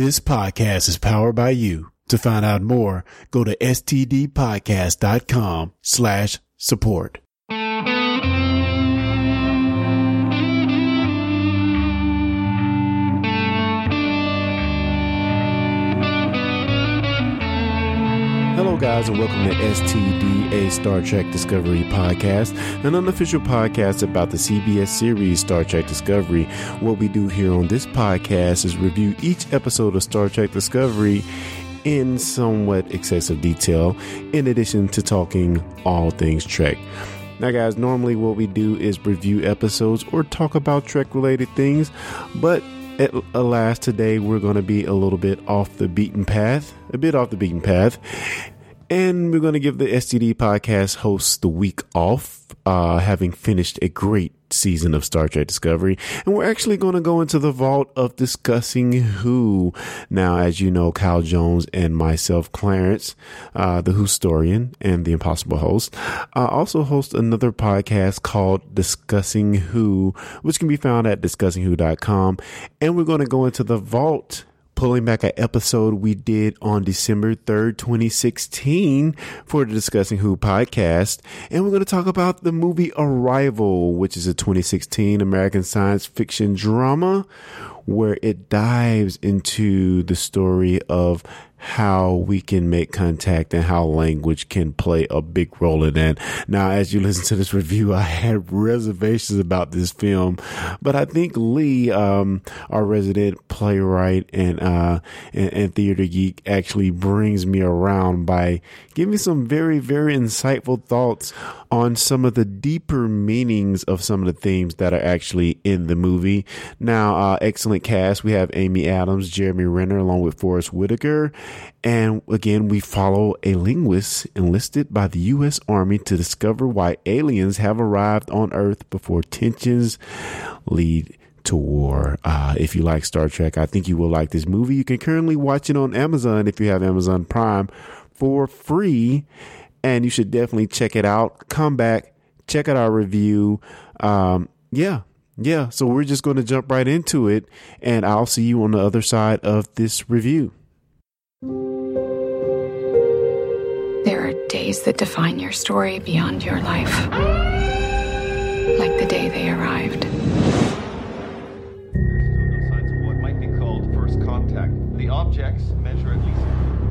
This podcast is powered by you. To find out more, go to stdpodcast.com slash support. Guys, and welcome to STD, a Star Trek Discovery podcast, an unofficial podcast about the CBS series Star Trek Discovery. What we do here on this podcast is review each episode of Star Trek Discovery in somewhat excessive detail, in addition to talking all things Trek. Now, guys, normally what we do is review episodes or talk about Trek related things, but at, alas, today we're going to be a little bit off the beaten path, a bit off the beaten path. And we're going to give the STD podcast hosts the week off, uh, having finished a great season of Star Trek Discovery. And we're actually going to go into the vault of discussing who. Now, as you know, Kyle Jones and myself, Clarence, uh, the historian and the Impossible Host, uh, also host another podcast called Discussing Who, which can be found at discussingwho.com. And we're going to go into the vault pulling back an episode we did on December 3rd, 2016 for the Discussing Who podcast. And we're going to talk about the movie Arrival, which is a 2016 American science fiction drama where it dives into the story of how we can make contact and how language can play a big role in that. Now, as you listen to this review, I had reservations about this film, but I think Lee, um, our resident playwright and, uh, and, and theater geek actually brings me around by giving me some very, very insightful thoughts on some of the deeper meanings of some of the themes that are actually in the movie. Now, uh, excellent cast. We have Amy Adams, Jeremy Renner, along with Forest Whitaker. And again, we follow a linguist enlisted by the U.S. Army to discover why aliens have arrived on Earth before tensions lead to war. Uh, if you like Star Trek, I think you will like this movie. You can currently watch it on Amazon if you have Amazon Prime for free. And you should definitely check it out. Come back, check out our review. Um, yeah, yeah. So we're just going to jump right into it. And I'll see you on the other side of this review. There are days that define your story beyond your life. Like the day they arrived. what might be called first contact. The objects measure at least.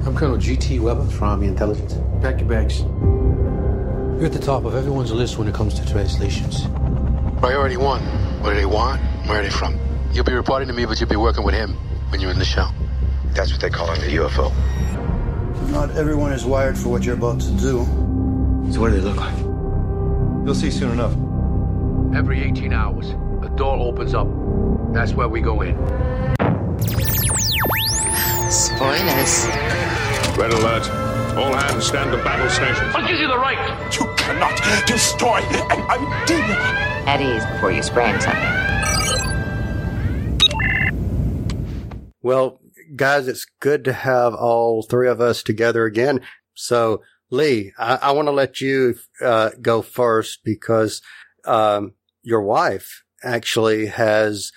I'm Colonel G.T. Weber from Army Intelligence. Pack your bags. You're at the top of everyone's list when it comes to translations. Priority one. What do they want? Where are they from? You'll be reporting to me, but you'll be working with him when you're in the show. That's what they call it, the UFO. Not everyone is wired for what you're about to do. So what do they look like? You'll see soon enough. Every 18 hours, a door opens up. That's where we go in. Spoilers. Red alert. All hands stand to battle stations. What gives you the right? You cannot destroy an idea. At ease before you sprain something. Well, guys, it's good to have all three of us together again. So, Lee, I, I want to let you uh, go first because um, your wife actually has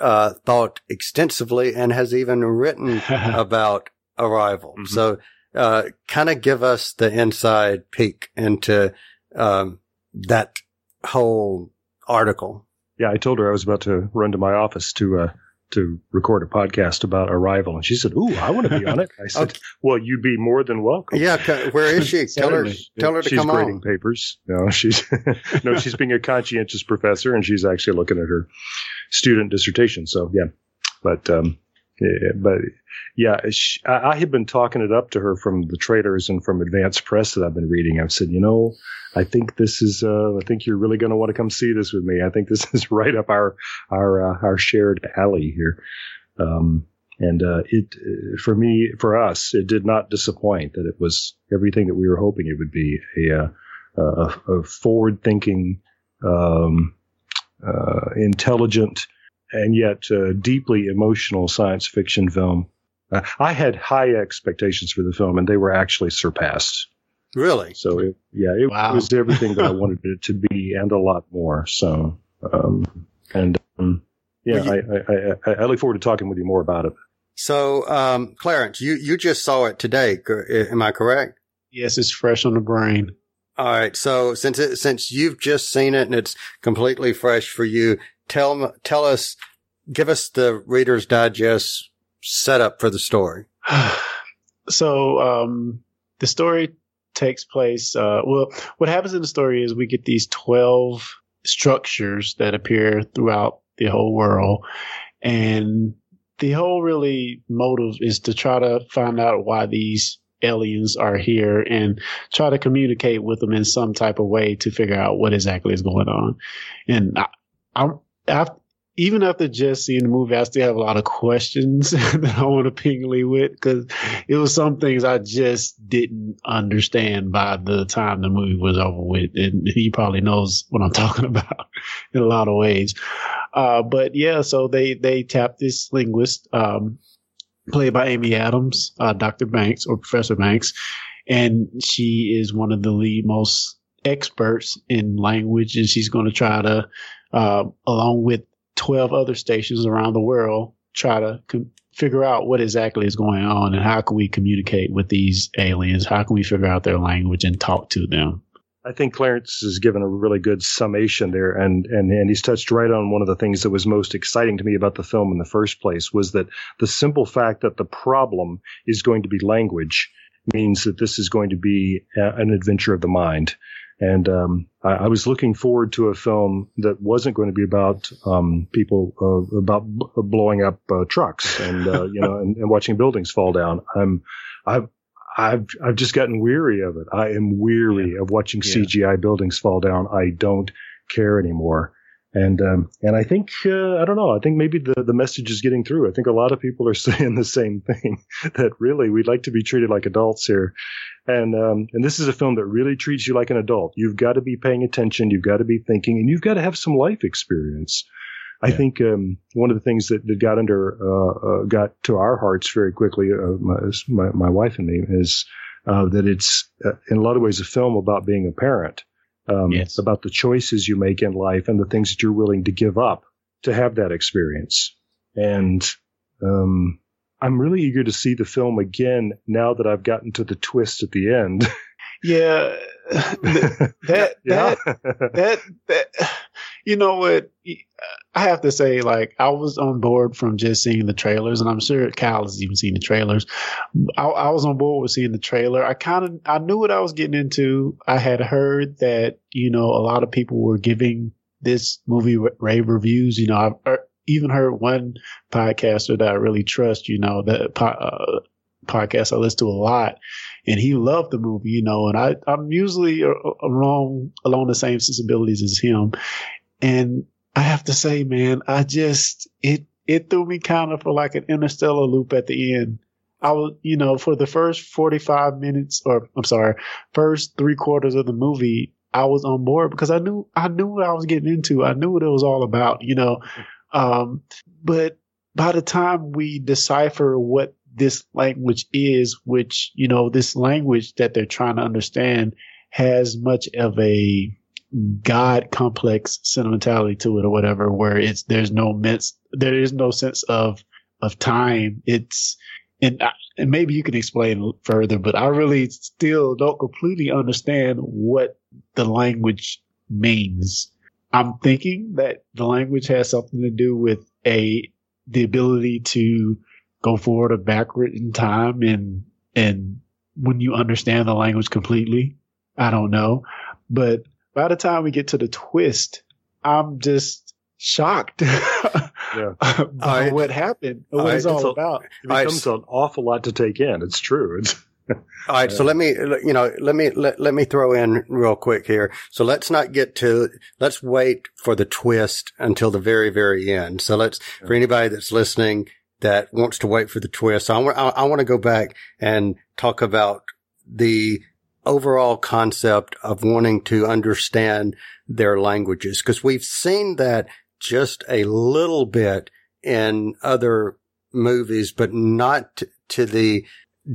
uh, thought extensively and has even written about Arrival. Mm-hmm. So, uh, kind of give us the inside peek into um, that whole article. Yeah, I told her I was about to run to my office to uh, to record a podcast about Arrival, and she said, "Ooh, I want to be on it." I said, Okay. "Well, you'd be more than welcome." Yeah, where is she? tell her, Certainly. tell her to she's come grading on. papers. No, she's no, she's being a conscientious professor, and she's actually looking at her student dissertation. So yeah, but um, yeah, but yeah, sh I, I had been talking it up to her from the traders and from advanced press that I've been reading. I've said, you know, I think this is, uh, I think you're really going to want to come see this with me. I think this is right up our our uh, our shared alley here. Um, and uh, it uh, for me, for us, it did not disappoint. That it was everything that we were hoping it would be a uh, a, a forward-thinking, um, uh, intelligent, and yet uh, deeply emotional science fiction film. Uh, I had high expectations for the film, and they were actually surpassed. Really? So it, yeah, it Wow. was everything that I wanted it to be, and a lot more. So, um, and um, yeah, Well, I, I, I, I look forward to talking with you more about it. So, um, Clarence, you, you just saw it today. Am I correct? Yes, it's fresh on the brain. All right. So since it, since you've just seen it and it's completely fresh for you, tell tell us, give us the Reader's Digest setup for the story. so um, the story takes place. Uh, well, what happens in the story is we get these twelve structures that appear throughout the whole world, and the whole really motive is to try to find out why these aliens are here and try to communicate with them in some type of way to figure out what exactly is going on. And I, I'm, I've, even after just seeing the movie, I still have a lot of questions that I want to ping Lee with because it was some things I just didn't understand by the time the movie was over with. And he probably knows what I'm talking about in a lot of ways. Uh, but yeah, so they, they tapped this linguist, um, played by Amy Adams, uh, Dr. Banks or Professor Banks. And she is one of the lead most experts in language. And she's going to try to, uh, along with 12 other stations around the world try to com- figure out what exactly is going on and how can we communicate with these aliens? How can we figure out their language and talk to them? I think Clarence has given a really good summation there, and, and and he's touched right on one of the things that was most exciting to me about the film in the first place was that the simple fact that the problem is going to be language means that this is going to be a, an adventure of the mind. And um, I, I, was looking forward to a film that wasn't going to be about um, people uh, about b- blowing up uh, trucks and uh, you know and, and, watching buildings fall down. I'm I've I've I've just gotten weary of it. I am weary yeah. of watching yeah. CGI buildings fall down. I don't care anymore. And um, and I think uh, I don't know. I think maybe the the message is getting through. I think a lot of people are saying the same thing that really we'd like to be treated like adults here, and um, and this is a film that really treats you like an adult. You've got to be paying attention. You've got to be thinking, and you've got to have some life experience. I think um, one of the things that, that got under uh, uh, got to our hearts very quickly, uh, my, my, my wife and me, is uh, that it's uh, in a lot of ways a film about being a parent um, yes. about the choices you make in life and the things that you're willing to give up to have that experience. And um, I'm really eager to see the film again now that I've gotten to the twist at the end. Yeah, that yeah. that that that you know what I have to say, like I was on board from just seeing the trailers, and I'm sure Kyle has even seen the trailers. I, I was on board with seeing the trailer. I kind of I knew what I was getting into. I had heard that you know a lot of people were giving this movie rave reviews. You know, I've er, even heard one podcaster that I really trust. You know, that uh, podcast I listen to a lot, and he loved the movie, you know, and I, I'm usually along, along the same sensibilities as him. And I have to say, man, I just, it, it threw me kind of for like an interstellar loop at the end. I was, you know, for the first 45 minutes or I'm sorry, first three quarters of the movie, I was on board because I knew, I knew what I was getting into. I knew what it was all about, you know. Um, but by the time we decipher what this language is, which, you know, this language that they're trying to understand has much of a God complex sentimentality to it or whatever, where it's, there's no sense, there is no sense of, of time. It's, and, and maybe you can explain further, but I really still don't completely understand what the language means. I'm thinking that the language has something to do with a, the ability to go forward or backward in time and and when you understand the language completely. I don't know. But by the time we get to the twist, I'm just shocked yeah. by what happened, what it's all about. It becomes an awful lot to take in. It's true. It's all right, so let me, you know, let me let, let me throw in real quick here. So let's not get to let's wait for the twist until the very very end. So let's for anybody that's listening, that wants to wait for the twist. So I want, I, I want to go back and talk about the overall concept of wanting to understand their languages because we've seen that just a little bit in other movies, but not t- to the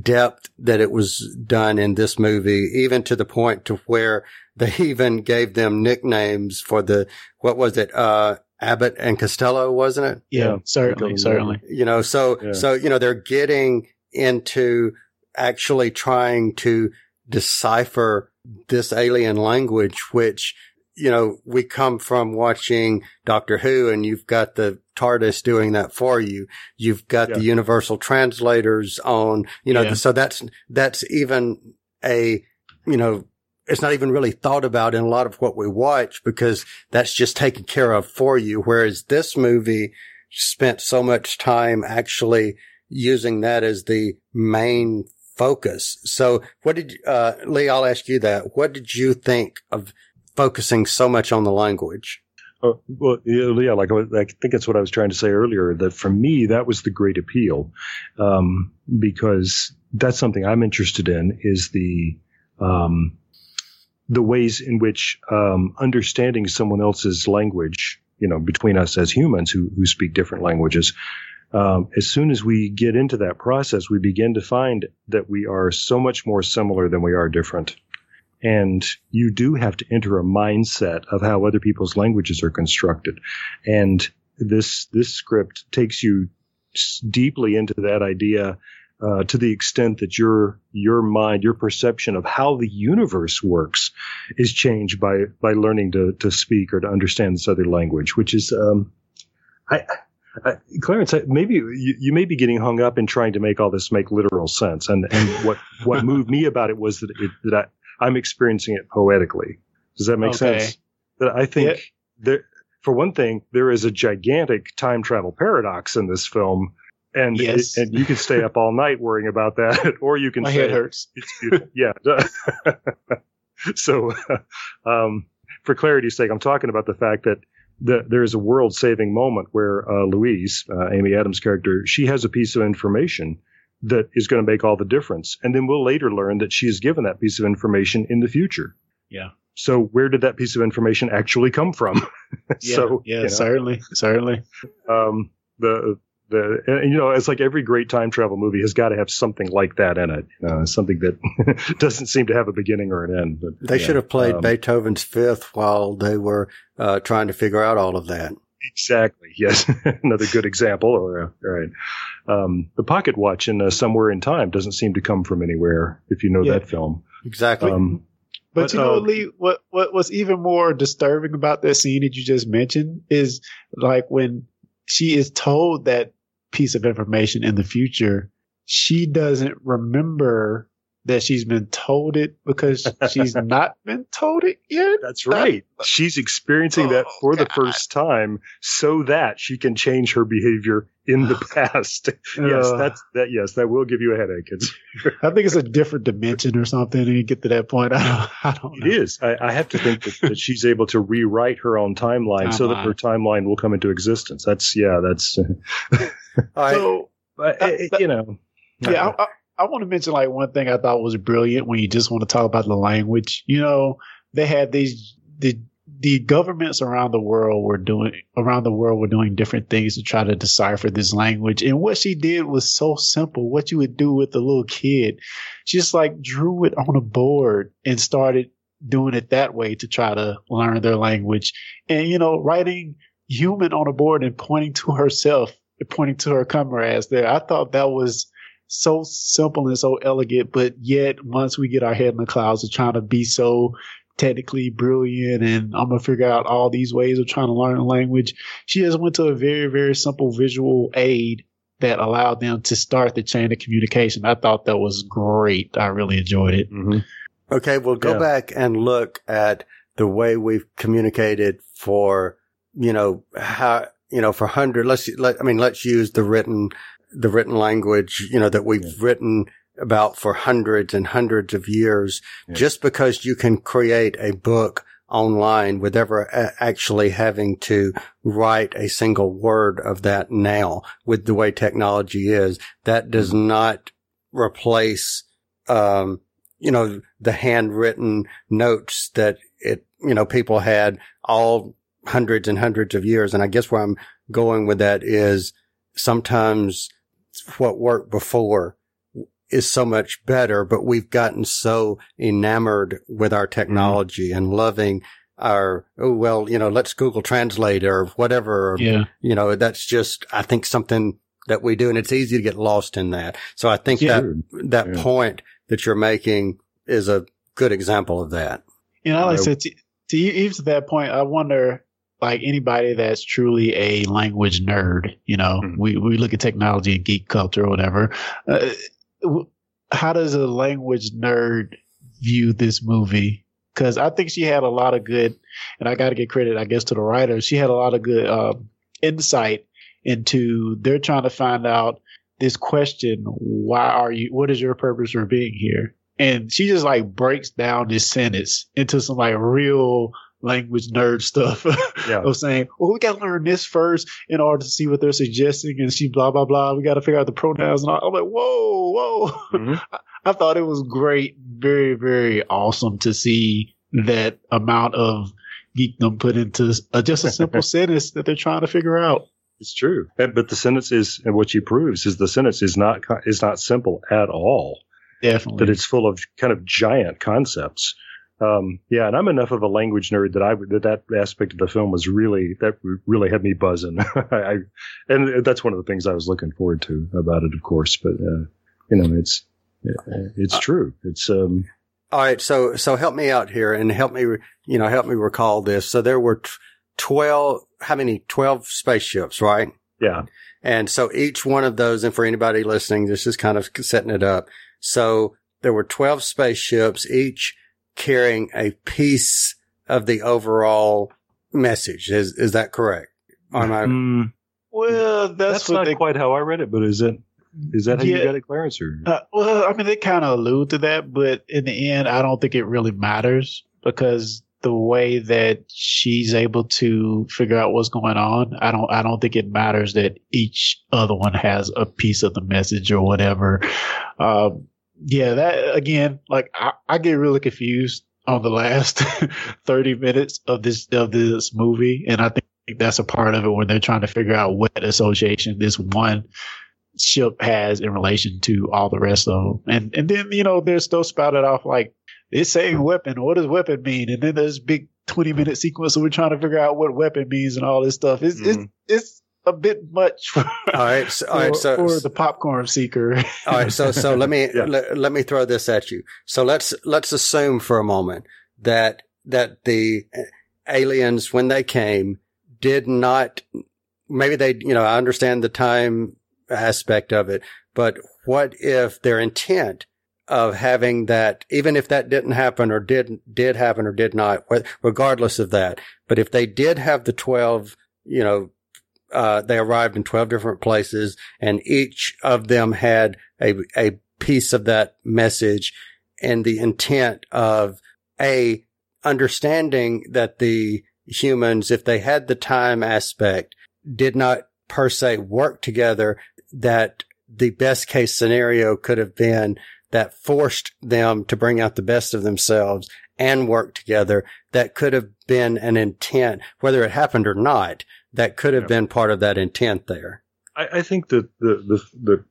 depth that it was done in this movie, even to the point to where they even gave them nicknames for the, what was it? Uh, Abbott and Costello, wasn't it? Yeah, Yeah. certainly, Okay. certainly. You know, so, Yeah. so, you know, they're getting into actually trying to decipher this alien language, which, you know, we come from watching Doctor Who and you've got the TARDIS doing that for you. You've got Yeah. the universal translators on, you know, Yeah. so that's, that's even a, you know, it's not even really thought about in a lot of what we watch because that's just taken care of for you. Whereas this movie spent so much time actually using that as the main focus. So what did, uh, Lee, I'll ask you that. What did you think of focusing so much on the language? Oh, well, yeah, like I I think that's what I was trying to say earlier. That for me, that was the great appeal, um, because that's something I'm interested in is the um, the ways in which um, understanding someone else's language, you know, between us as humans who who speak different languages. Um, as soon as we get into that process, we begin to find that we are so much more similar than we are different. And you do have to enter a mindset of how other people's languages are constructed. And this this script takes you deeply into that idea uh, to the extent that your your mind your perception of how the universe works is changed by by learning to to speak or to understand this other language which is um i I, Clarence, maybe you, you may be getting hung up in trying to make all this make literal sense, and and what what moved me about it was that it, that I, I'm experiencing it poetically. Does that make Okay. sense? That I think Yeah. there, for one thing, there is a gigantic time travel paradox in this film, and Yes. and you can stay up all night worrying about that, or you can My say head hurts. it's beautiful. yeah. so, um, for clarity's sake, I'm talking about the fact that the, there is a world saving moment where uh, Louise, uh, Amy Adams' character, she has a piece of information that is going to make all the difference. And then we'll later learn that she is given that piece of information in the future. Yeah. So where did that piece of information actually come from? Yeah, so yeah, you know, certainly, certainly. um, the the and, you know it's like every great time travel movie has got to have something like that in it. Uh, something that doesn't seem to have a beginning or an end. But They yeah, should have played um, Beethoven's Fifth while they were uh, trying to figure out all of that. Exactly. Yes. Another good example. Or uh, right. Um, the pocket watch in uh, Somewhere in Time doesn't seem to come from anywhere. If you know Yeah. that film. Exactly. Um, But, But, you know, uh, Lee, what what what's even more disturbing about that scene that you just mentioned is like when she is told that piece of information in the future, she doesn't remember that she's been told it because she's not been told it yet. that's right. She's experiencing that Oh, for the first time, so that she can change her behavior in the past. yes, Uh. that's that. Yes, that will give you a headache. It's, I think it's a different dimension or something. And you get to that point, I don't, I don't know. It is. I, I have to think that, that she's able to rewrite her own timeline so that Uh-huh. her timeline will come into existence. That's yeah. That's. So But uh, you know. yeah, I, I, want to mention like one thing I thought was brilliant when you just want to talk about the language. You know, they had these the the governments around the world were doing around the world were doing different things to try to decipher this language. And what she did was so simple. What you would do with a little kid, she just like drew it on a board and started doing it that way to try to learn their language. And you know, writing human on a board and pointing to herself, pointing to her comrades there. I thought that was so simple and so elegant, but yet once we get our head in the clouds of trying to be so technically brilliant and I'm gonna figure out all these ways of trying to learn a language, she just went to a very, very simple visual aid that allowed them to start the chain of communication. I thought that was great. I really enjoyed it. Mm-hmm. Okay, we'll go Yeah. back and look at the way we've communicated for, you know, how, you know, for hundred, let's, let, I mean, let's use the written, the written language, you know, that we've written about for hundreds and hundreds of years. Just because you can create a book online with ever a- actually having to write a single word of that now with the way technology is, that does not replace, um, you know, the handwritten notes that it, you know, people had all hundreds and hundreds of years. And I guess where I'm going with that is sometimes what worked before is so much better, but we've gotten so enamored with our mm-hmm. technology and loving our, oh, well, you know, let's Google Translate or whatever. Yeah. You know, that's just, I think something that we do and it's easy to get lost in that. So I think yeah. that, that yeah. point that you're making is a good example of that. You know, like I said, to, to even to that point, I wonder, like anybody that's truly a language nerd, you know, mm-hmm. we, we look at technology and geek culture or whatever. Uh, how does a language nerd view this movie? Because I think she had a lot of good, and I got to get credit, I guess, to the writer. She had a lot of good um, insight into. They're trying to find out this question: Why are you? What is your purpose for being here? And she just like breaks down this sentence into some like real language nerd stuff yeah. of saying, well, we got to learn this first in order to see what they're suggesting. And she blah, blah, blah. We got to figure out the pronouns. And all. I'm like, whoa, whoa. Mm-hmm. I, I thought it was great. Very, very awesome to see that amount of geekdom put into a, just a simple sentence that they're trying to figure out. It's true, but the sentence is, and what she proves is the sentence is not is not simple at all. Definitely, that it's full of kind of giant concepts. Um, yeah, and I'm enough of a language nerd that I that that aspect of the film was really that really had me buzzing. I, and that's one of the things I was looking forward to about it, of course. But uh, you know, it's it's true. It's um. All right, so so help me out here and help me, you know, help me recall this. So there were twelve. How many? Twelve spaceships, right? Yeah. And so each one of those, and for anybody listening, this is kind of setting it up. So there were twelve spaceships, each carrying a piece of the overall message. Is is that correct? On my mm, well, that's, that's not they, quite how I read it, but is it? Is that how yeah, you got it, Clarence? Or? Uh, well, I mean, they kind of allude to that, but in the end, I don't think it really matters because the way that she's able to figure out what's going on, I don't, I don't think it matters that each other one has a piece of the message or whatever. Um, yeah, that again, like I, I get really confused on the last 30 minutes of this, of this movie. And I think that's a part of it when they're trying to figure out what association this one ship has in relation to all the rest of them. And, and then, you know, they're still spouted off like, it's saying weapon. What does weapon mean? And then there's big 20 minute sequence. So we're trying to figure out what weapon means and all this stuff. It's, mm. it's, it's, a bit much for, all right so, all right, so, for the popcorn seeker all right so so let me yeah. let, let me throw this at you so let's let's assume for a moment that that the aliens when they came did not maybe they you know i understand the time aspect of it. But what if their intent of having that, even if that didn't happen or didn't did happen or did not, regardless of that, but if they did have the 12, you know, uh, they arrived in 12 different places and each of them had a, a piece of that message and the intent of a understanding that the humans, if they had the time aspect, did not per se work together, that the best case scenario could have been that forced them to bring out the best of themselves and work together. That could have been an intent, whether it happened or not. That could have yeah. been part of that intent there. I, I think that the, the, the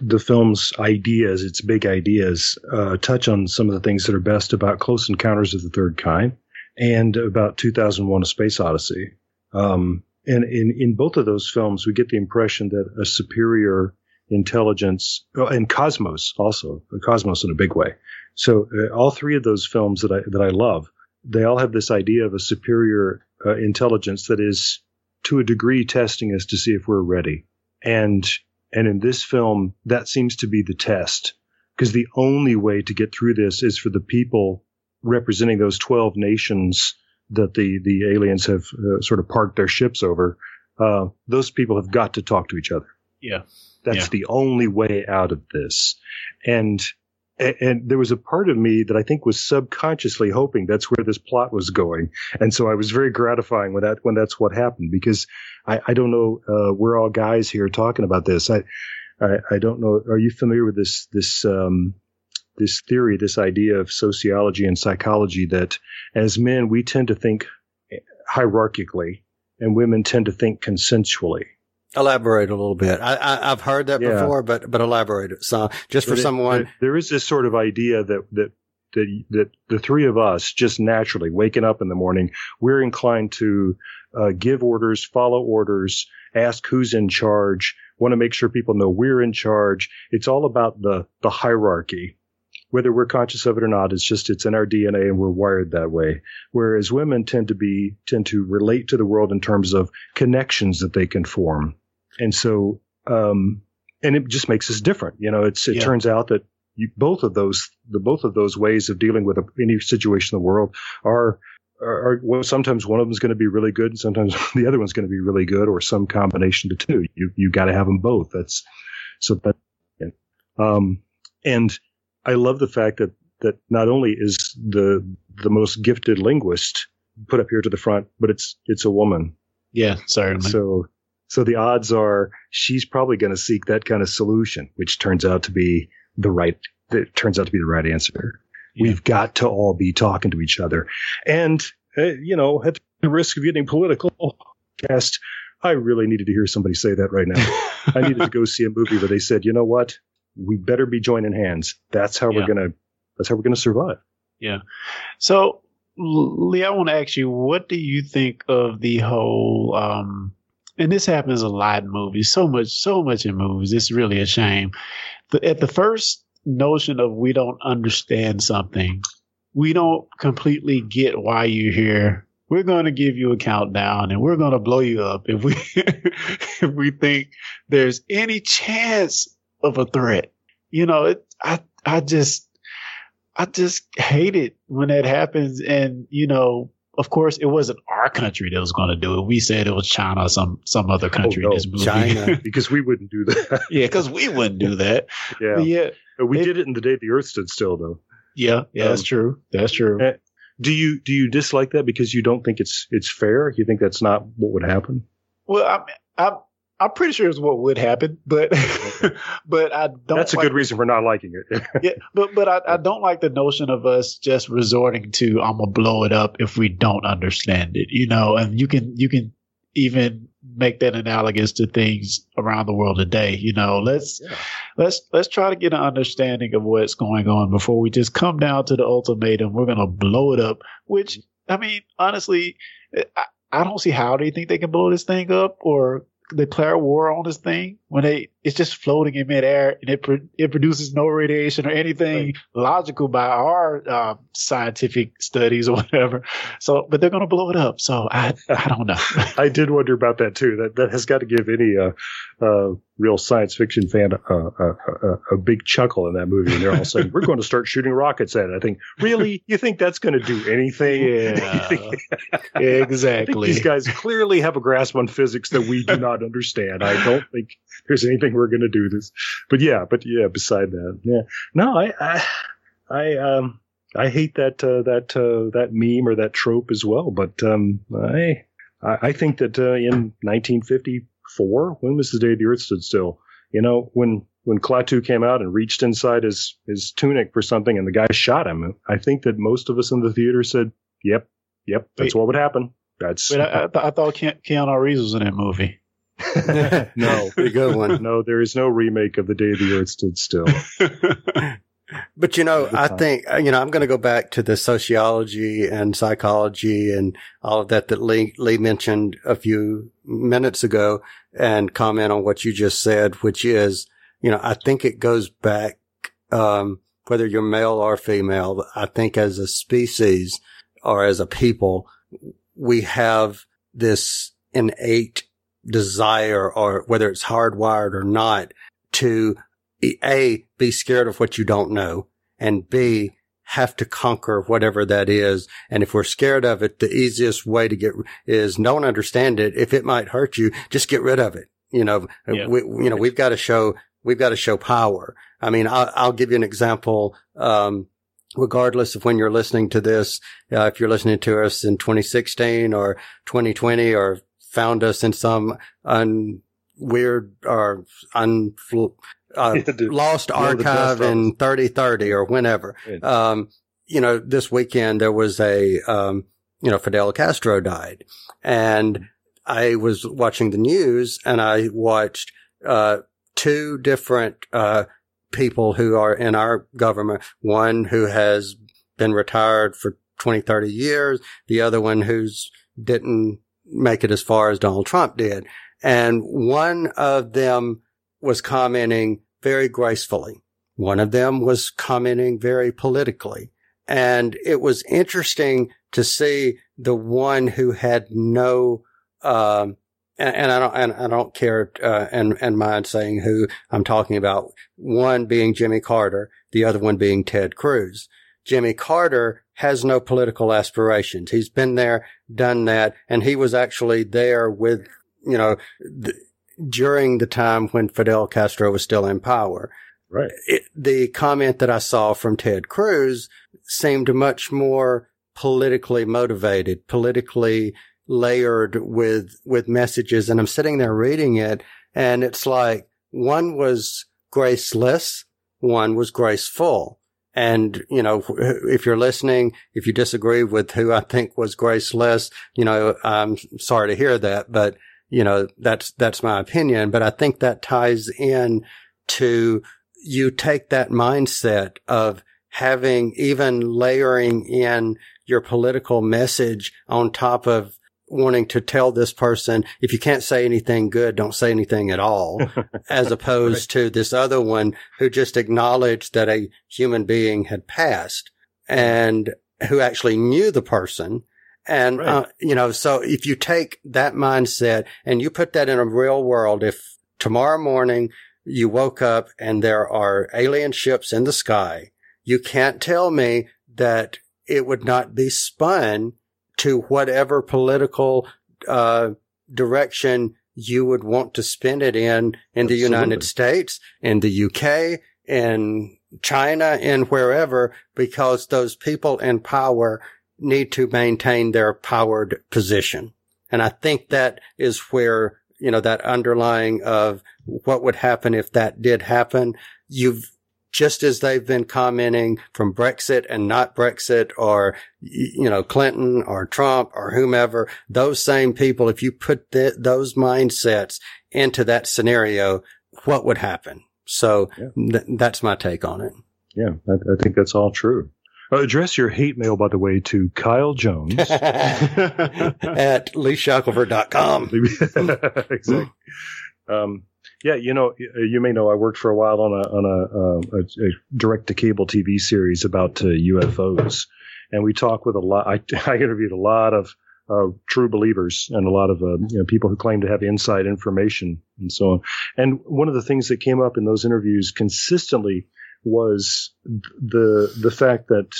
the film's ideas, its big ideas, uh, touch on some of the things that are best about Close Encounters of the Third Kind and about 2001: A Space Odyssey. Um, and in, in both of those films, we get the impression that a superior intelligence oh, and cosmos also a cosmos in a big way. So uh, all three of those films that I that I love, they all have this idea of a superior uh, intelligence that is to a degree testing us to see if we're ready. And and in this film, that seems to be the test because the only way to get through this is for the people representing those 12 nations that the the aliens have uh, sort of parked their ships over, uh, those people have got to talk to each other. Yeah, that's yeah. the only way out of this. And and there was a part of me that I think was subconsciously hoping that's where this plot was going, and so I was very gratifying when that when that's what happened because I, I don't know uh, we're all guys here talking about this. I, I, I don't know. Are you familiar with this this um, this theory, this idea of sociology and psychology that as men, we tend to think hierarchically and women tend to think consensually. Elaborate a little bit. I, have heard that yeah. before, but, but elaborate it. So just for it, someone. there is this sort of idea that, that that that the three of us just naturally waking up in the morning, we're inclined to uh, give orders, follow orders, ask who's in charge, want to make sure people know we're in charge. It's all about the the hierarchy. Whether we're conscious of it or not, it's just it's in our DNA and we're wired that way. Whereas women tend to be tend to relate to the world in terms of connections that they can form, and so um, and it just makes us different. You know, it's it Yeah. turns out that you, both of those the both of those ways of dealing with a, any situation in the world are are, are well, sometimes one of them is going to be really good, and sometimes the other one's going to be really good, or some combination of the two. You you got to have them both. That's so that. Um, and I love the fact that that not only is the the most gifted linguist put up here to the front, but it's it's a woman. Yeah, certainly. So so the odds are she's probably going to seek that kind of solution, which turns out to be the right. That turns out to be the right answer. We've got to all be talking to each other, and uh, you know, at the risk of getting political, cast. I really needed to hear somebody say that right now. I needed to go see a movie where they said, you know what, we better be joining hands. That's how Yeah. we're gonna. That's how we're gonna survive. Yeah. So, Lee, I want to ask you, what do you think of the whole? um And this happens a lot in movies. So much, so much in movies. It's really a shame. At the first notion of we don't understand something, we don't completely get why you're here. We're going to give you a countdown, and we're going to blow you up if we if we think there's any chance of a threat. You know, it, I I just I just hate it when that happens. And, you know, of course, it wasn't our country that was going to do it. We said it was China or some, some other country Oh, in no, this movie. China. because we wouldn't do that. yeah, because we wouldn't do that. yeah. But yeah, But we It- did it in the day the Earth stood still, though. yeah, yeah, that's Um, true. That's true. eh, Do you do you dislike that because you don't think it's it's fair? You think that's not what would happen? Well, I'm, I'm, I'm pretty sure it's what would happen, but, but I don't. that's a like- good reason for not liking it. yeah, but but I, I don't like the notion of us just resorting to I'm gonna blow it up if we don't understand it, you know. And you can you can even make that analogous to things around the world today. You know, let's let's let's try to get an understanding of what's going on before we just come down to the ultimatum. We're gonna blow it up. Which I mean, honestly, I, I don't see how they think they can blow this thing up or declare war on this thing when they it's just floating in midair and it pro- it produces no radiation or anything logical by our uh, scientific studies or whatever. So, but they're gonna blow it up. So I I don't know. I did wonder about that too. That that has got to give any uh, uh, real science fiction fan a big chuckle in that movie. And they're all saying, "We're going to start shooting rockets at it." I think, really, you think that's going to do anything? Yeah, exactly. these guys clearly have a grasp on physics that we do not understand. I don't think there's anything we're going to do this. But yeah, but yeah, beside that, yeah, no, I, I, I, um, I hate that uh, that uh, that meme or that trope as well. But um, I, I think that uh, in 1954, when was the day of the Earth stood still? You know, when when Klaatu came out and reached inside his his tunic for something, and the guy shot him. I think that most of us in the theater said, "Yep, yep, that's Wait. what would happen." That's But I, I, th- I thought Ke- Keanu Reeves was in that movie. no, Pretty good one. no, there is no remake of the day the Earth stood still. But you know, I think, you know, I'm going to go back to the sociology and psychology and all of that that Lee, Lee mentioned a few minutes ago and comment on what you just said, which is, you know, I think it goes back, um, whether you're male or female, I think as a species or as a people, we have this innate desire or whether it's hardwired or not to a be scared of what you don't know and b have to conquer whatever that is. And if we're scared of it the easiest way to get is don't understand it. If it might hurt you just get rid of it. You know Yeah. we, you know we've got to show we've got to show power. I mean i'll, I'll give you an example um regardless of when you're listening to this uh, if you're listening to us in 2016 or 2020 or found us in some un weird or un uh, lost One of the best archive in us. 3030 or whenever. Yeah. Um, you know, this weekend there was a, um, you know, Fidel Castro died and I was watching the news and I watched, uh, two different, uh, people who are in our government. One who has been retired for 20, 30 years. The other one who's didn't make it as far as Donald Trump did. And one of them was commenting very gracefully. One of them was commenting very politically. And it was interesting to see the one who had no, um, and, and, I don't, and I don't care, uh, and, and mind saying who I'm talking about. One being Jimmy Carter, the other one being Ted Cruz. Jimmy Carter has no political aspirations. He's been there, done that, and he was actually there with, you know, the, during the time when Fidel Castro was still in power. Right. It, the comment that I saw from Ted Cruz seemed much more politically motivated, politically layered with, with messages. And I'm sitting there reading it and it's like one was graceless, one was graceful. And, you know, if you're listening, if you disagree with who I think was graceless, you know, I'm sorry to hear that, but, you know, that's, that's my opinion. But I think that ties in to you take that mindset of having even layering in your political message on top of wanting to tell this person, if you can't say anything good, don't say anything at all, as opposed right. to this other one who just acknowledged that a human being had passed and who actually knew the person. And, right. uh, you know, so if you take that mindset and you put that in a real world, if tomorrow morning you woke up and there are alien ships in the sky, you can't tell me that it would not be spun to whatever political uh, direction you would want to spin it in in the United States, in the UK, in China, in wherever, because those people in power need to maintain their powered position. And I think that is where, you know, that underlying of what would happen if that did happen. You've just as they've been commenting from Brexit and not Brexit or, you know, Clinton or Trump or whomever, those same people, if you put the, those mindsets into that scenario, what would happen? So yeah. th- that's my take on it. Yeah, I, I think that's all true. Uh, address your hate mail, by the way, to Kyle Jones at leeshackelford.com. exactly. Um, yeah, you know, you may know I worked for a while on a on a, uh, a, a direct to cable TV series about uh, UFOs, and we talked with a lot. I, I interviewed a lot of uh, true believers and a lot of uh, you know, people who claim to have inside information and so on. And one of the things that came up in those interviews consistently was the the fact that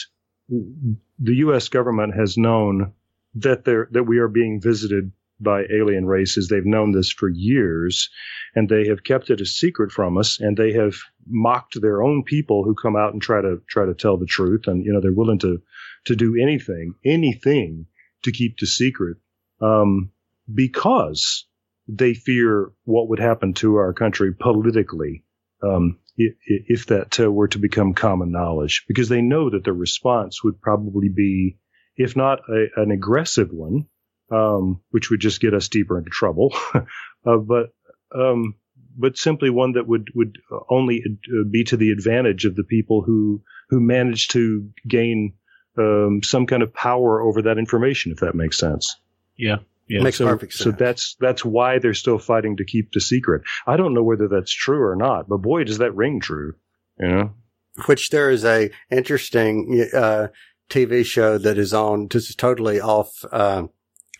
the U.S. government has known that there that we are being visited by alien races. They've known this for years, and they have kept it a secret from us. And they have mocked their own people who come out and try to try to tell the truth. And you know they're willing to to do anything, anything to keep the secret, um, because they fear what would happen to our country politically. Um, if that uh, were to become common knowledge, because they know that the response would probably be, if not a, an aggressive one, um, which would just get us deeper into trouble. uh, but um, but simply one that would would only uh, be to the advantage of the people who who manage to gain um, some kind of power over that information, if that makes sense. Yeah. Yeah. Makes so, perfect sense. So that's that's why they're still fighting to keep the secret. I don't know whether that's true or not, but boy, does that ring true. You know, which there is a interesting uh, TV show that is on. This is totally off uh,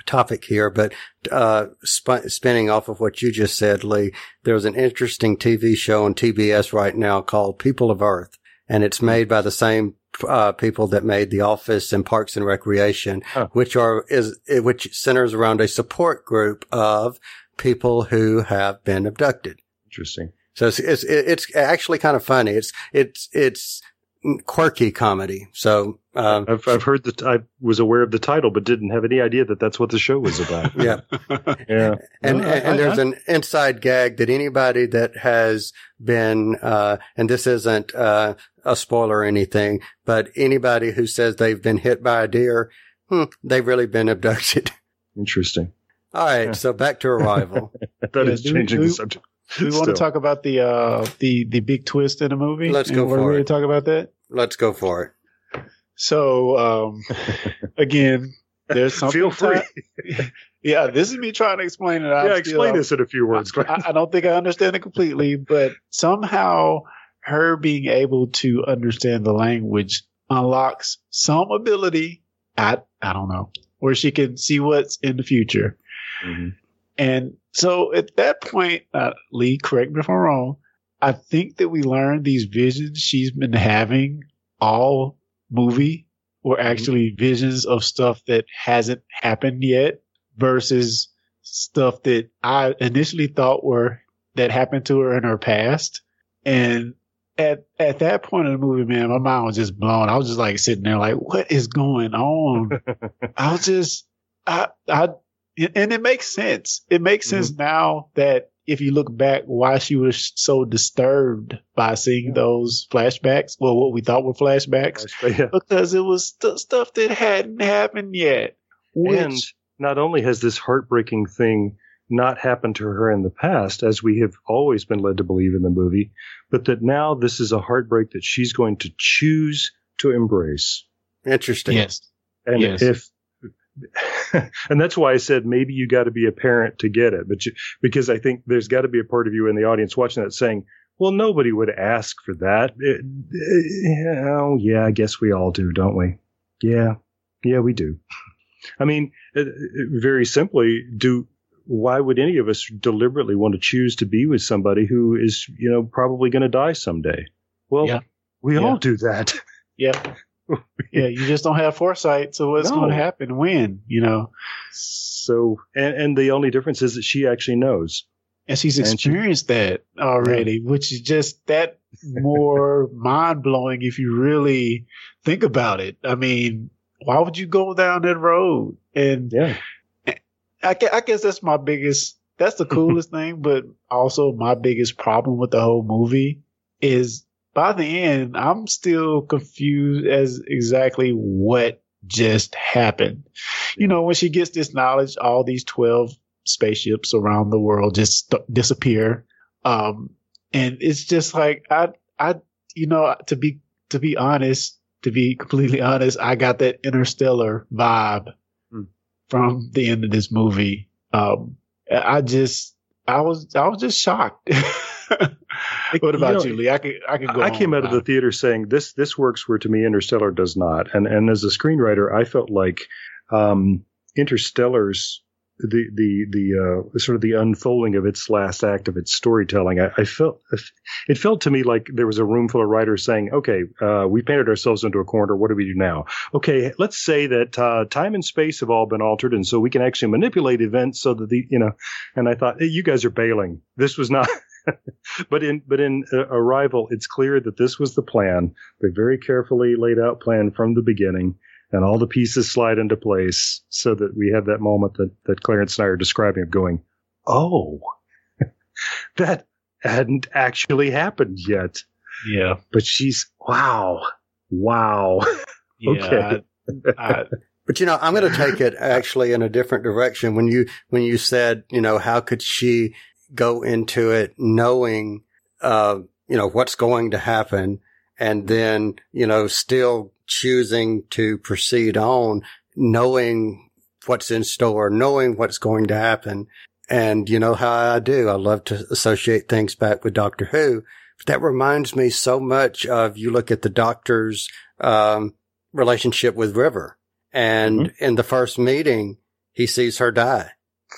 topic here, but uh, sp- spinning off of what you just said, Lee, there's an interesting TV show on TBS right now called People of Earth, and it's made by the same uh, people that made The Office and Parks and Recreation, which are is which centers around a support group of people who have been abducted. Interesting. So it's, it's, it's actually kind of funny. It's, it's, it's quirky comedy. So um, I've I've heard that I was aware of the title, but didn't have any idea that that's what the show was about. yeah, yeah. And well, and, and there's an inside gag that anybody that has been, uh, and this isn't uh, a spoiler or anything, but anybody who says they've been hit by a deer, hmm, they've really been abducted. Interesting. All right, yeah. so back to Arrival. that yeah, is changing the subject. Do we want to talk about the uh, the the big twist in a movie? Let's go for it. Ready to talk about that? Let's go for it. So um, again, there's something. Feel free. ti- yeah, this is me trying to explain it. I'm yeah, explain still- this in a few words. I, I don't think I understand it completely, but somehow her being able to understand the language unlocks some ability. I I don't know where she can see what's in the future. Mhm. And so at that point, uh, Lee, correct me if I'm wrong. I think that we learned these visions she's been having all movie were actually visions of stuff that hasn't happened yet versus stuff that I initially thought were that happened to her in her past. And at at that point in the movie, man, my mind was just blown. I was just like sitting there like, what is going on? I was just I I and it makes sense. It makes sense mm-hmm. now that if you look back why she was so disturbed by seeing those flashbacks, well what we thought were flashbacks, Yeah. because it was st- stuff that hadn't happened yet. Which And not only has this heartbreaking thing not happened to her in the past, as we have always been led to believe in the movie, but that now this is a heartbreak that she's going to choose to embrace. Interesting. yes. And Yes. if, and that's why I said maybe you got to be a parent to get it, but you, because I think there's got to be a part of you in the audience watching that saying, well, nobody would ask for that. It- it- oh, yeah, I guess we all do, don't we? Yeah, yeah, we do. I mean, uh, uh, very simply, do why would any of us deliberately want to choose to be with somebody who is, you know, probably going to die someday? Well, Yeah. we Yeah. all do that. Yeah. Yeah, you just don't have foresight. So what's No. going to happen when, you know? So, and, and the only difference is that she actually knows. And she's And she- experienced that already, which is just that more mind blowing if you really think about it. I mean, why would you go down that road? And Yeah. I, I guess that's my biggest, that's the coolest thing, but also my biggest problem with the whole movie is by the end, I'm still confused as exactly what just happened. You know, when she gets this knowledge, all these 12 spaceships around the world just st- disappear. Um, and it's just like, I, I, you know, to be, to be honest, to be completely honest, I got that interstellar vibe Hmm. from the end of this movie. Um, I just, I was, I was just shocked. what about You you, Lee? I could, I could go. I came out of the theater saying this this works where to me Interstellar does not, and and as a screenwriter, I felt like um, Interstellar's the the the uh, sort of the unfolding of its last act of its storytelling. I, I felt it felt to me like there was a room full of writers saying, "Okay, uh, we painted ourselves into a corner. What do we do now? Okay, let's say that uh, time and space have all been altered, and so we can actually manipulate events so that the you know." And I thought, hey, you guys are bailing. This was not. but in but in uh, Arrival, it's clear that this was the plan, the very carefully laid out plan from the beginning, and all the pieces slide into place so that we have that moment that that Clarence and I are describing of going, oh, that hadn't actually happened yet. Yeah, But she's wow, wow. yeah. Okay. I, I, But you know, I'm going to take it actually in a different direction. When you, when you said, you know, how could she go into it knowing, uh, you know, what's going to happen and then, you know, still choosing to proceed on knowing what's in store, knowing what's going to happen. And you know how I do. I love to associate things back with Doctor Who. But that reminds me so much of you look at the doctor's, um, relationship with River. And in the first meeting, he sees her die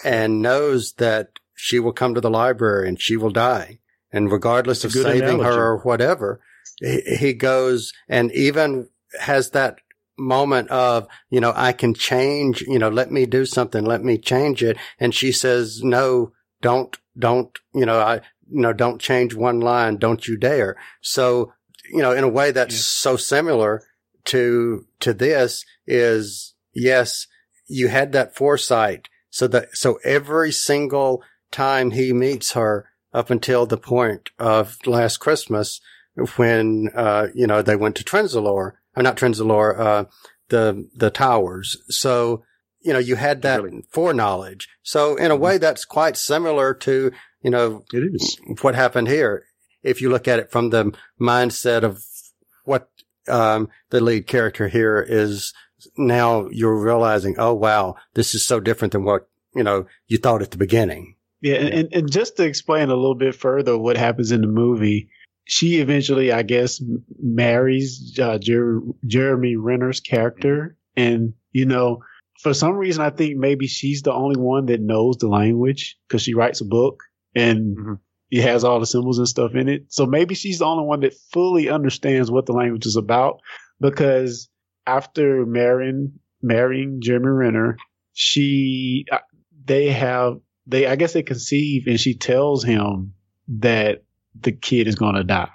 and knows that she will come to the library and she will die. And regardless of That's a good saving analogy. her or whatever, he, he goes and even has that moment of, you know, I can change, you know, let me do something, let me change it. And she says, no, don't, don't, you know, I, you know, don't change one line. Don't you dare. So, you know, in a way that's so similar to, to this is yes, you had that foresight. So that, so every single time he meets her up until the point of last Christmas when, uh, you know, they went to Trenzalore, or not Trenzalore, uh, the, the towers. So, you know, you had that foreknowledge. So in a way, that's quite similar to, you know, It is. what happened here. If you look at it from the mindset of what um, the lead character here is now you're realizing, oh wow, this is so different than what you know you thought at the beginning. Yeah, and, and just to explain a little bit further what happens in the movie, she eventually, I guess, marries uh, Jer- Jeremy Renner's character, and you know, for some reason, I think maybe she's the only one that knows the language because she writes a book and mm-hmm. it has all the symbols and stuff in it. So maybe she's the only one that fully understands what the language is about because after marrying marrying Jeremy Renner, she uh, they have they I guess they conceive and she tells him that the kid is going to die.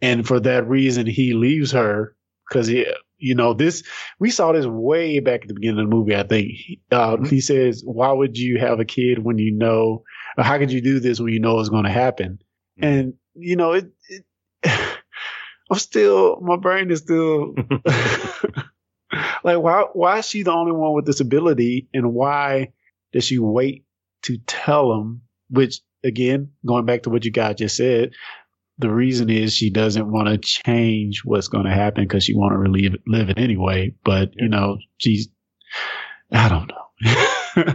And for that reason, he leaves her because he, you know, this, we saw this way back at the beginning of the movie, I think. Uh. He says, why would you have a kid when you know, how could you do this when you know it's going to happen? Mm-hmm. And, you know, it, it I'm still, my brain is still like, why, why is she the only one with this ability and why does she wait to tell him, which again, going back to what you guys just said, the reason is she doesn't want to change what's going to happen because she want to relive live it anyway. But you know, she's, I don't know.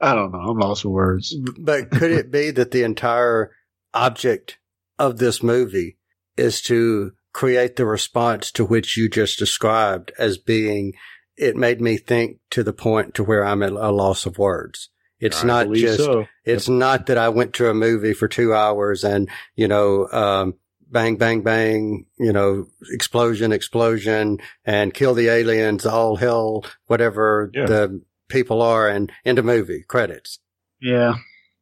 I don't know. I'm lost for words. But could it be that the entire object of this movie is to create the response to which you just described as being, it made me think to the point to where I'm at a loss of words. It's I not just, so. it's yep. not that I went to a movie for two hours and, you know, um, bang, bang, bang, you know, explosion, explosion and kill the aliens, all hell, whatever yeah. the people are and into movie credits. Yeah.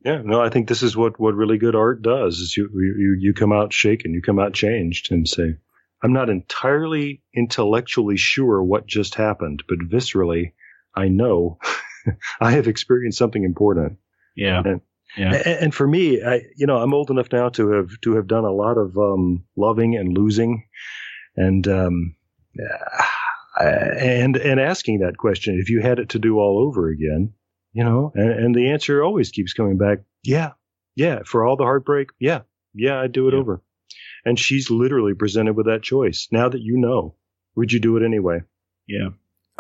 Yeah. No, I think this is what, what really good art does is you, you, you come out shaken, you come out changed and say, I'm not entirely intellectually sure what just happened, but viscerally, I know I have experienced something important. Yeah. And, yeah. And, for me, I, you know, I'm old enough now to have, to have done a lot of, um, loving and losing and, um, and, and asking that question, if you had it to do all over again, you know, and, and the answer always keeps coming back. Yeah. Yeah. For all the heartbreak. Yeah. Yeah. I'd do it yeah. over. And she's literally presented with that choice. Now that you know, would you do it anyway? Yeah.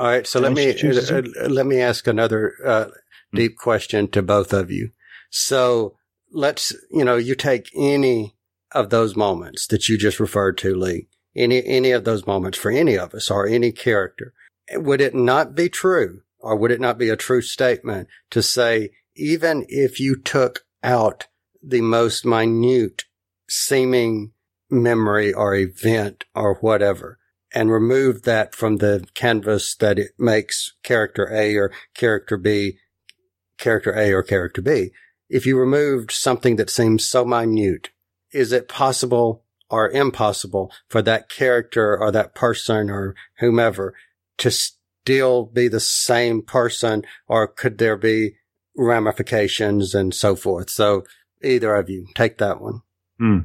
All right. So let me, uh, uh, let me ask another, uh, hmm. deep question to both of you. So let's, you know, you take any of those moments that you just referred to, Lee, any, any of those moments for any of us or any character. Would it not be true or would it not be a true statement to say, even if you took out the most minute seeming memory or event or whatever, and remove that from the canvas that it makes character A or character B, character A or character B. If you removed something that seems so minute, is it possible or impossible for that character or that person or whomever to still be the same person or could there be ramifications and so forth? So either of you take that one. Hmm.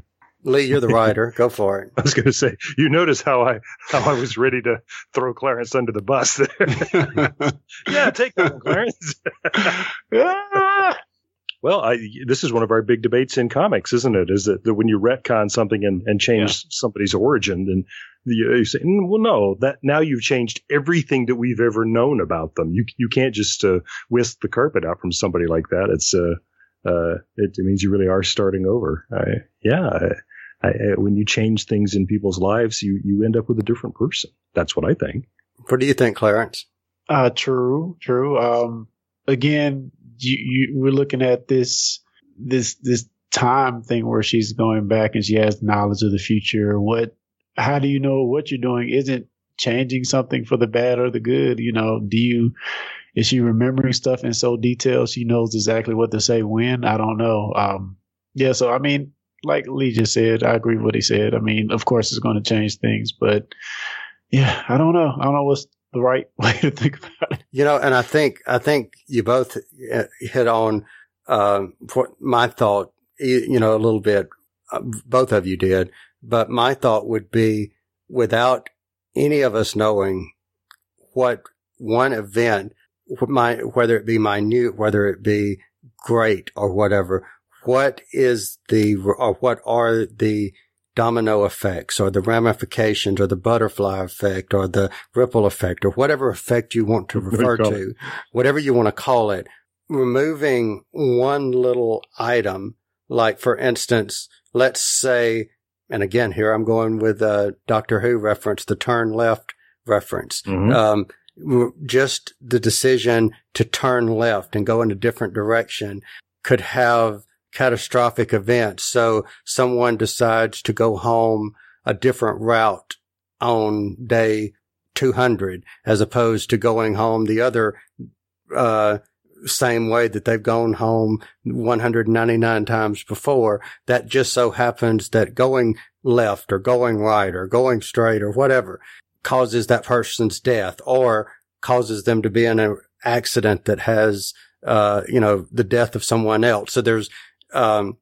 Lee, you're the writer. Go for it. I was going to say, you notice how I how I was ready to throw Clarence under the bus there. yeah, take that one, Clarence. well, I, this is one of our big debates in comics, isn't it? Is that, that when you retcon something and, and change yeah. somebody's origin, then you, you, say, mm, well, no, that now you've changed everything that we've ever known about them. You you can't just uh, whisk the carpet out from somebody like that. It's uh, uh, it, it, means you really are starting over. I, yeah, I, when you change things in people's lives, you, you end up with a different person. That's what I think. What do you think, Clarence? Uh, true, true. Um, again, you, you, we're looking at this, this, this time thing where she's going back and she has knowledge of the future. What, how do you know what you're doing isn't changing something for the bad or the good? You know, do you, is she remembering stuff in so detail she knows exactly what to say when? I don't know. Um, yeah, so I mean, like Lee just said, I agree with what he said. I mean, of course, it's going to change things, but yeah, I don't know. I don't know what's the right way to think about it. You know, and I think I think you both uh, hit on uh, my thought. You know, a little bit. Uh, both of you did, but my thought would be without any of us knowing what one event, whether it be minute, whether it be great or whatever, what is the, or what are the domino effects or the ramifications or the butterfly effect or the ripple effect or whatever effect you want to refer to, whatever you want to call it, removing one little item, like for instance, let's say, and again, here I'm going with a Doctor Who reference, the turn left reference. Mm-hmm. Um, just the decision to turn left and go in a different direction could have catastrophic events. So someone decides to go home a different route on day 200 as opposed to going home the other, uh, same way that they've gone home 199 times before. That just so happens that going left or going right or going straight or whatever causes that person's death or causes them to be in an accident that has, uh, you know, the death of someone else. So there's, um,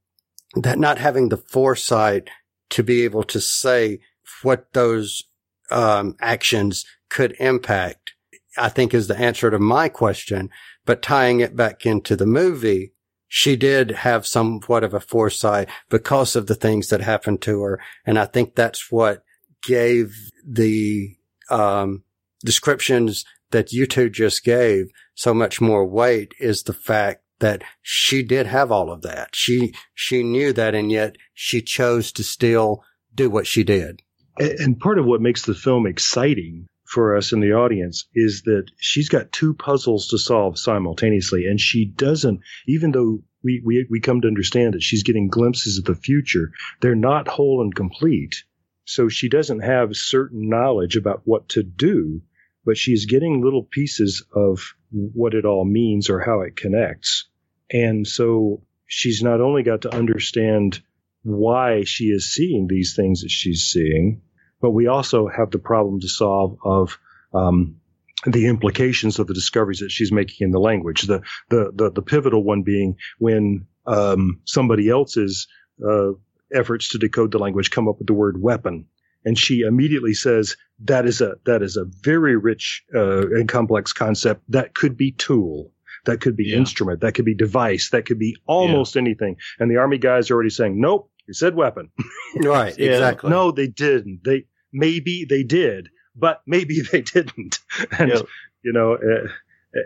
that not having the foresight to be able to say what those, um, actions could impact, I think is the answer to my question. But tying it back into the movie, she did have somewhat of a foresight because of the things that happened to her. And I think that's what gave the, um, descriptions that you two just gave so much more weight is the fact that she did have all of that. She, she knew that and yet she chose to still do what she did. And part of what makes the film exciting for us in the audience is that she's got two puzzles to solve simultaneously. And she doesn't, even though we, we, we come to understand that she's getting glimpses of the future, they're not whole and complete. So she doesn't have certain knowledge about what to do, but she's getting little pieces of what it all means or how it connects. And so she's not only got to understand why she is seeing these things that she's seeing, but we also have the problem to solve of um, the implications of the discoveries that she's making in the language. The the the, the pivotal one being when um, somebody else's uh, efforts to decode the language come up with the word weapon, and she immediately says that is a that is a very rich uh, and complex concept. That could be tool. That could be yeah. instrument. That could be device. That could be almost yeah. anything. And the army guys are already saying nope you said weapon. Right exactly. No they didn't. They maybe they did but maybe they didn't. And yeah. you know uh,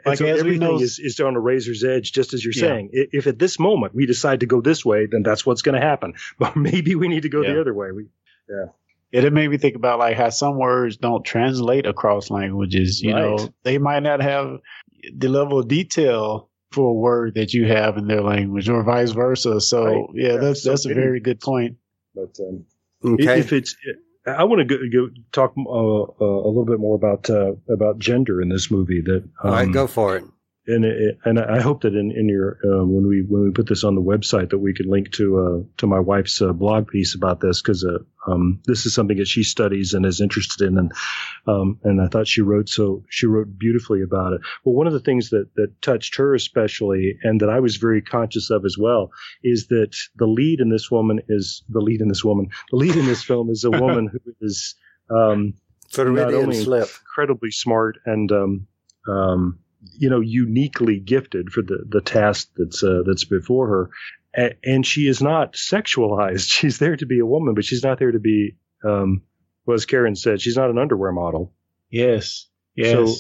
like so everything know, is, is on a razor's edge, just as you're yeah. saying. If at this moment we decide to go this way, then that's what's going to happen. But maybe we need to go yeah. the other way. We, yeah. It it made me think about like how some words don't translate across languages. You right. know, they might not have the level of detail for a word that you have in their language, or vice versa. So right. yeah, that's so that's a very good point. But um, okay. if it's, I want to go, go talk uh, uh, a little bit more about uh, about gender in this movie. That um, all right, um, go for it and it, and I hope that in, in your uh, when we when we put this on the website that we can link to uh, to my wife's uh, blog piece about this because uh, um, this is something that she studies and is interested in and um, and I thought she wrote so she wrote beautifully about it. Well, one of the things that that touched her especially and that I was very conscious of as well is that the lead in this woman is the lead in this woman the lead in this film is a woman who is um, not only slip. incredibly smart and um, um, you know, uniquely gifted for the, the task that's, uh, that's before her. A- and she is not sexualized. She's there to be a woman, but she's not there to be, um, well, as Karen said, she's not an underwear model. Yes. Yes. So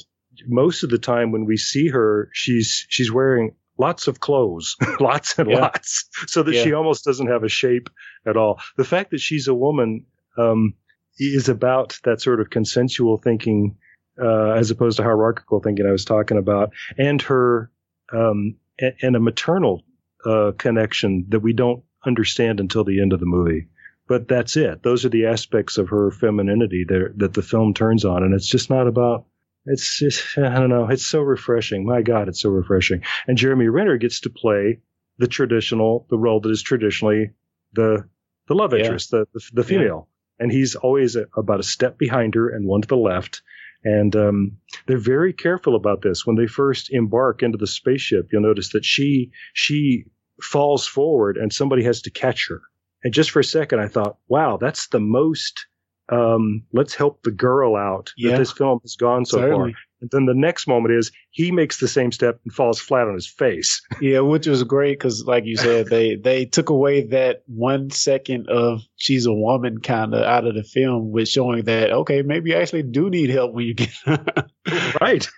most of the time when we see her, she's, she's wearing lots of clothes, lots and yeah. lots, so that yeah. she almost doesn't have a shape at all. The fact that she's a woman, um, is about that sort of consensual thinking uh, as opposed to hierarchical thinking I was talking about, and her um, and a maternal uh, connection that we don't understand until the end of the movie. But that's it. Those are the aspects of her femininity that that the film turns on, and it's just not about. It's just I don't know. It's so refreshing. My God, it's so refreshing. And Jeremy Renner gets to play the traditional, the role that is traditionally the the love interest, yeah. the, the, the female, yeah. and he's always a, about a step behind her and one to the left and um, they're very careful about this. When they first embark into the spaceship, you'll notice that she she falls forward and somebody has to catch her. And just for a second, I thought, wow, that's the most um, let's help the girl out Yeah. that this film has gone so Certainly. far. And then the next moment is he makes the same step and falls flat on his face. Yeah, which was great because, like you said, they they took away that one second of she's a woman kind of out of the film, with showing that okay, maybe you actually do need help when you get. right.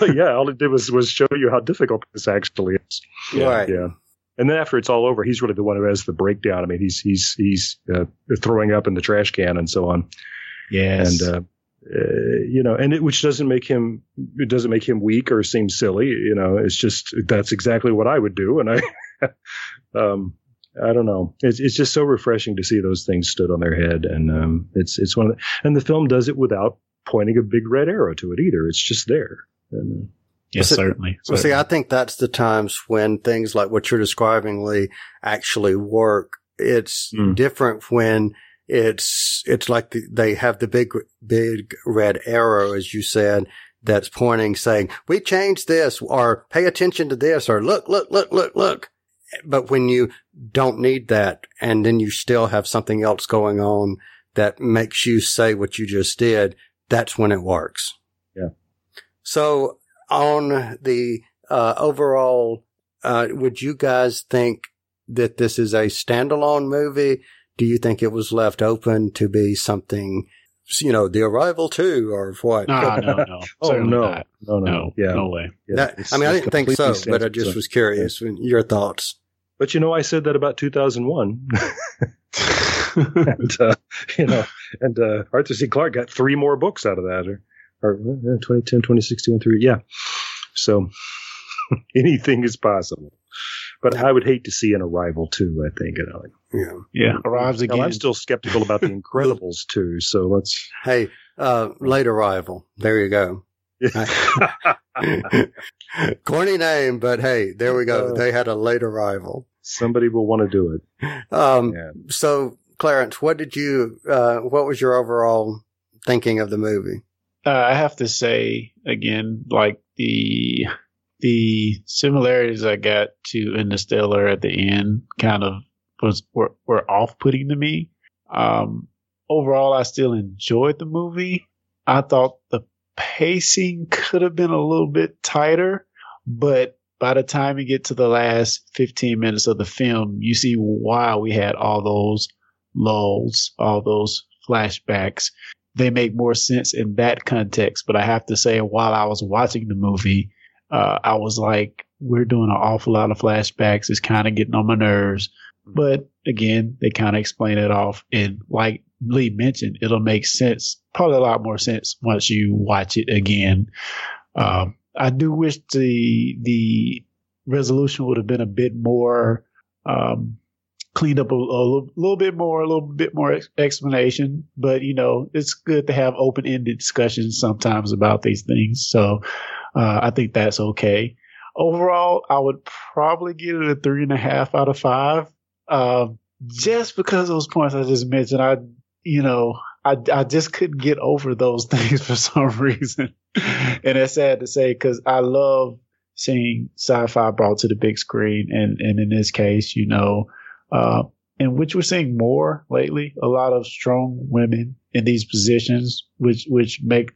Well, yeah, all it did was was show you how difficult this actually is. Right. Yeah. And then after it's all over, he's really the one who has the breakdown. I mean, he's he's he's uh, throwing up in the trash can and so on. yes, And uh, uh, you know, and it, which doesn't make him it doesn't make him weak or seem silly. You know, it's just that's exactly what I would do. And I, um, I don't know. It's it's just so refreshing to see those things stood on their head, and um, it's it's one of the, and the film does it without pointing a big red arrow to it either. It's just there. And, uh, yes, So- certainly. Well, see, I think that's the times when things like what you're describing, Lee, actually work. It's Mm. different when it's, it's like the, they have the big, big red arrow, as you said, that's pointing saying, we changed this or pay attention to this or look, look, look, look, look. But when you don't need that and then you still have something else going on that makes you say what you just did, that's when it works. Yeah. So on the uh, overall, uh, would you guys think that this is a standalone movie? Do you think it was left open to be something, you know, The Arrival too, or what? No, no, no. oh no, not. no, no, No, yeah. no way. Yeah, That- I mean, I didn't think so, but I just alone. was curious. Your thoughts? But you know, I said that about 2001. and, uh, you know, and uh, Arthur C. Clarke got three more books out of that, or, or uh, 2010, 2016, three. Yeah. So anything is possible. But I would hate to see an arrival too. I think. You know, like, Yeah. Yeah, arrives Hell, again. I'm still skeptical about the Incredibles too. So let's. Hey, uh, late arrival. There you go. Corny name, but hey, there we go. Uh, They had a late arrival. Somebody will want to do it. Um, Yeah. so Clarence, what did you, uh, what was your overall thinking of the movie? Uh, I have to say again, like the the similarities I got to Interstellar at the end kind of was were, were off putting to me. Um, overall, I still enjoyed the movie. I thought the pacing could have been a little bit tighter, but by the time you get to the last 15 minutes of the film, you see why we had all those lulls, all those flashbacks they make more sense in that context. But I have to say, while I was watching the movie, uh, I was like, we're doing an awful lot of flashbacks. It's kind of getting on my nerves. But again, they kind of explain it off. And like Lee mentioned, it'll make sense, probably a lot more sense once you watch it again. Um, I do wish the, the resolution would have been a bit more, um, cleaned up a, a little, little bit more, a little bit more ex- explanation. But you know, it's good to have open-ended discussions sometimes about these things. So uh, I think that's okay. Overall, I would probably give it a three and a half out of five, um, just because those points I just mentioned. I, you know, I, I just couldn't get over those things for some reason, and it's sad to say because I love seeing sci-fi brought to the big screen, and and in this case, you know uh, in which we're seeing more lately. A lot of strong women in these positions, which which make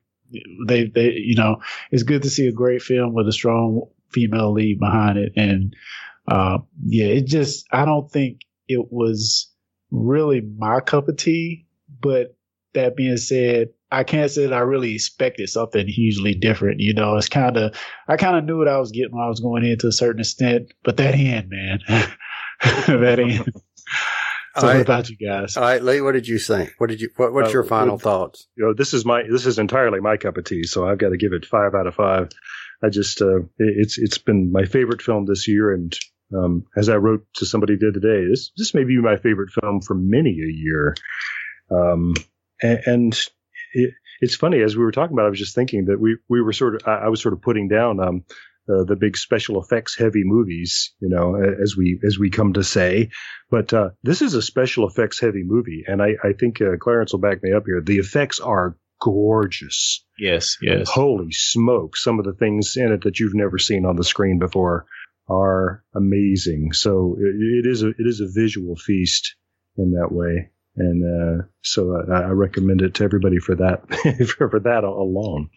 they they you know it's good to see a great film with a strong female lead behind it. And uh, yeah, it just I don't think it was really my cup of tea. But that being said, I can't say that I really expected something hugely different. You know, it's kind of I kind of knew what I was getting when I was going in to a certain extent, but that end, man. that end. So what right. about you guys? All right, Lee, what did you think? What did you, what, what's Uh, your final with- thoughts? you know, this is my this is entirely my cup of tea, so I've got to give it five out of five. I just uh, it- it's it's been my favorite film this year, and um, as I wrote to somebody the other day, this this may be my favorite film for many a year. Um, and, and it, it's funny as we were talking about, I was just thinking that we we were sort of I, I was sort of putting down um, uh, the big special effects heavy movies, you know, as we as we come to say. But uh, this is a special effects heavy movie, and I I think uh, Clarence will back me up here. The effects are gorgeous. Yes, yes. Holy smoke! Some of the things in it that you've never seen on the screen before are amazing. So it, it is a it is a visual feast in that way. and uh, so I, I, recommend it to everybody for that for, for, that alone.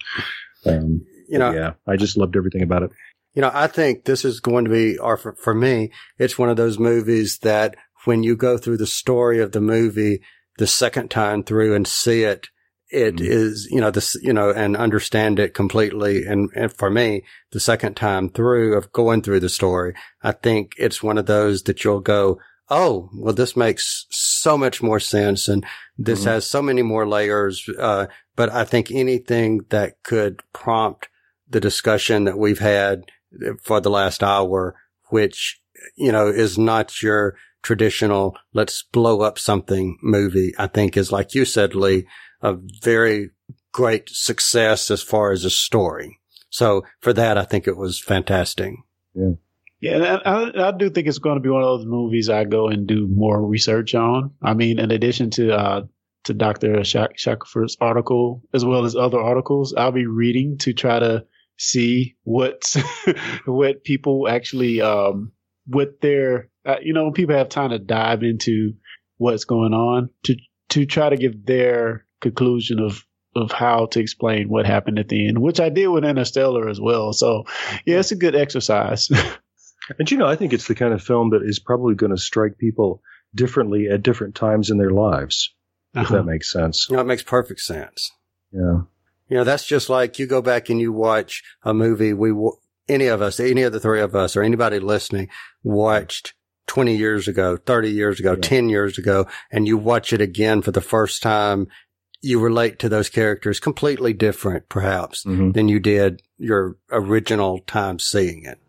Um, you know, yeah, I just loved everything about it. You know, I think this is going to be, or for, for me, it's one of those movies that when you go through the story of the movie the second time through and see it, it mm-hmm. is, you know, this, you know, and understand it completely. And, and for me, the second time through of going through the story, I think it's one of those that you'll go, Oh, well, this makes so much more sense. And this mm-hmm. has so many more layers. Uh, but I think anything that could prompt the discussion that we've had for the last hour, which, you know, is not your traditional, let's blow up something movie, I think is like you said, Lee, a very great success as far as a story. So for that, I think it was fantastic. Yeah. Yeah, I, I, do think it's going to be one of those movies I go and do more research on. I mean, in addition to uh, to Dr. Shackelford's article, as well as other articles, I'll be reading to try to see what what people actually um, what their uh, you know people have time to dive into what's going on to to try to give their conclusion of of how to explain what happened at the end, which I did with Interstellar as well. So yeah, it's a good exercise. and you know, I think it's the kind of film that is probably going to strike people differently at different times in their lives. Uh-huh. If that makes sense. No, it makes perfect sense. Yeah. You know, that's just like you go back and you watch a movie we, any of us, any of the three of us or anybody listening watched 20 years ago, 30 years ago, yeah. 10 years ago, and you watch it again for the first time, you relate to those characters completely different, perhaps, mm-hmm. than you did your original time seeing it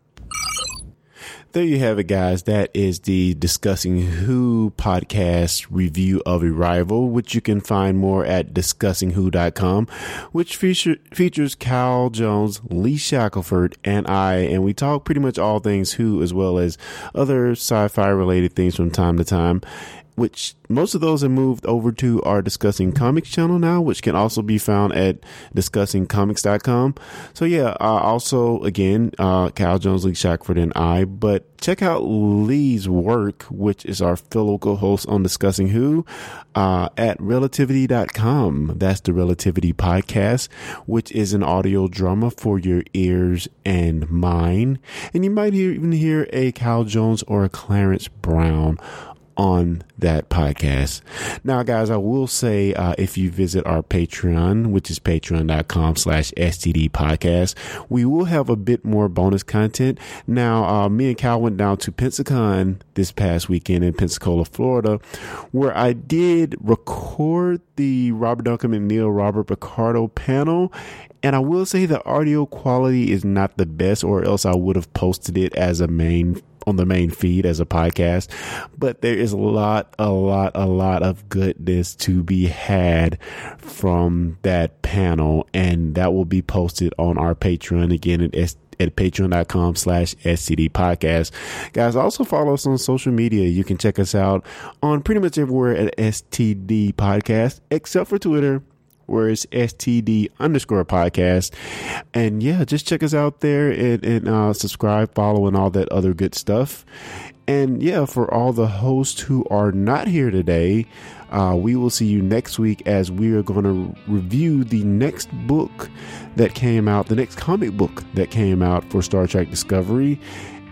there you have it, guys. That is the Discussing Who podcast review of Arrival, which you can find more at discussingwho.com, which feature, features Cal Jones, Lee Shackelford, and I. And we talk pretty much all things Who as well as other sci fi related things from time to time which most of those have moved over to our discussing comics channel now, which can also be found at discussingcomics.com. So yeah, uh, also again, uh, Cal Jones, Lee Shackford and I, but check out Lee's work, which is our fellow co-host on discussing who, uh, at relativity.com. That's the relativity podcast, which is an audio drama for your ears and mine. And you might even hear a Cal Jones or a Clarence Brown on that podcast. Now, guys, I will say, uh, if you visit our Patreon, which is patreon.com slash STD podcast, we will have a bit more bonus content. Now, uh, me and Cal went down to Pensacon this past weekend in Pensacola, Florida, where I did record the Robert Duncan McNeill, Robert Picardo panel. And I will say the audio quality is not the best, or else I would have posted it as a main on the main feed as a podcast, but there is a lot, a lot, a lot of goodness to be had from that panel, and that will be posted on our Patreon again at at patreon.com slash STD podcast. Guys, also follow us on social media. You can check us out on pretty much everywhere at STD podcast, except for Twitter where it's STD underscore podcast. And yeah, just check us out there and, and uh, subscribe, follow, and all that other good stuff. And yeah, for all the hosts who are not here today, uh, we will see you next week as we are going to review the next book that came out, the next comic book that came out for Star Trek Discovery.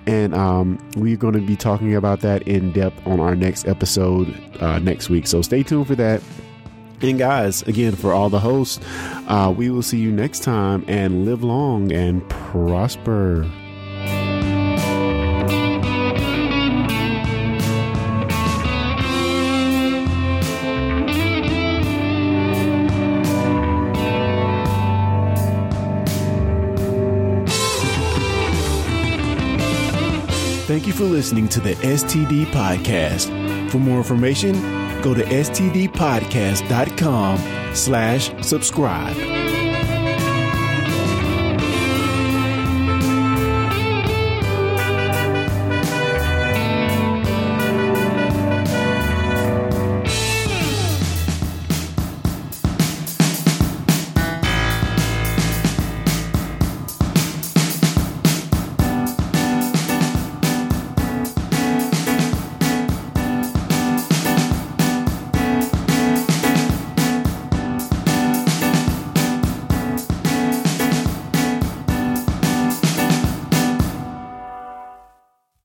And um, we're going to be talking about that in depth on our next episode uh, next week. So stay tuned for that. And guys, again, for all the hosts, uh, we will see you next time and live long and prosper. Thank you for listening to the STD Podcast. For more information, go to stdpodcast.com slash subscribe.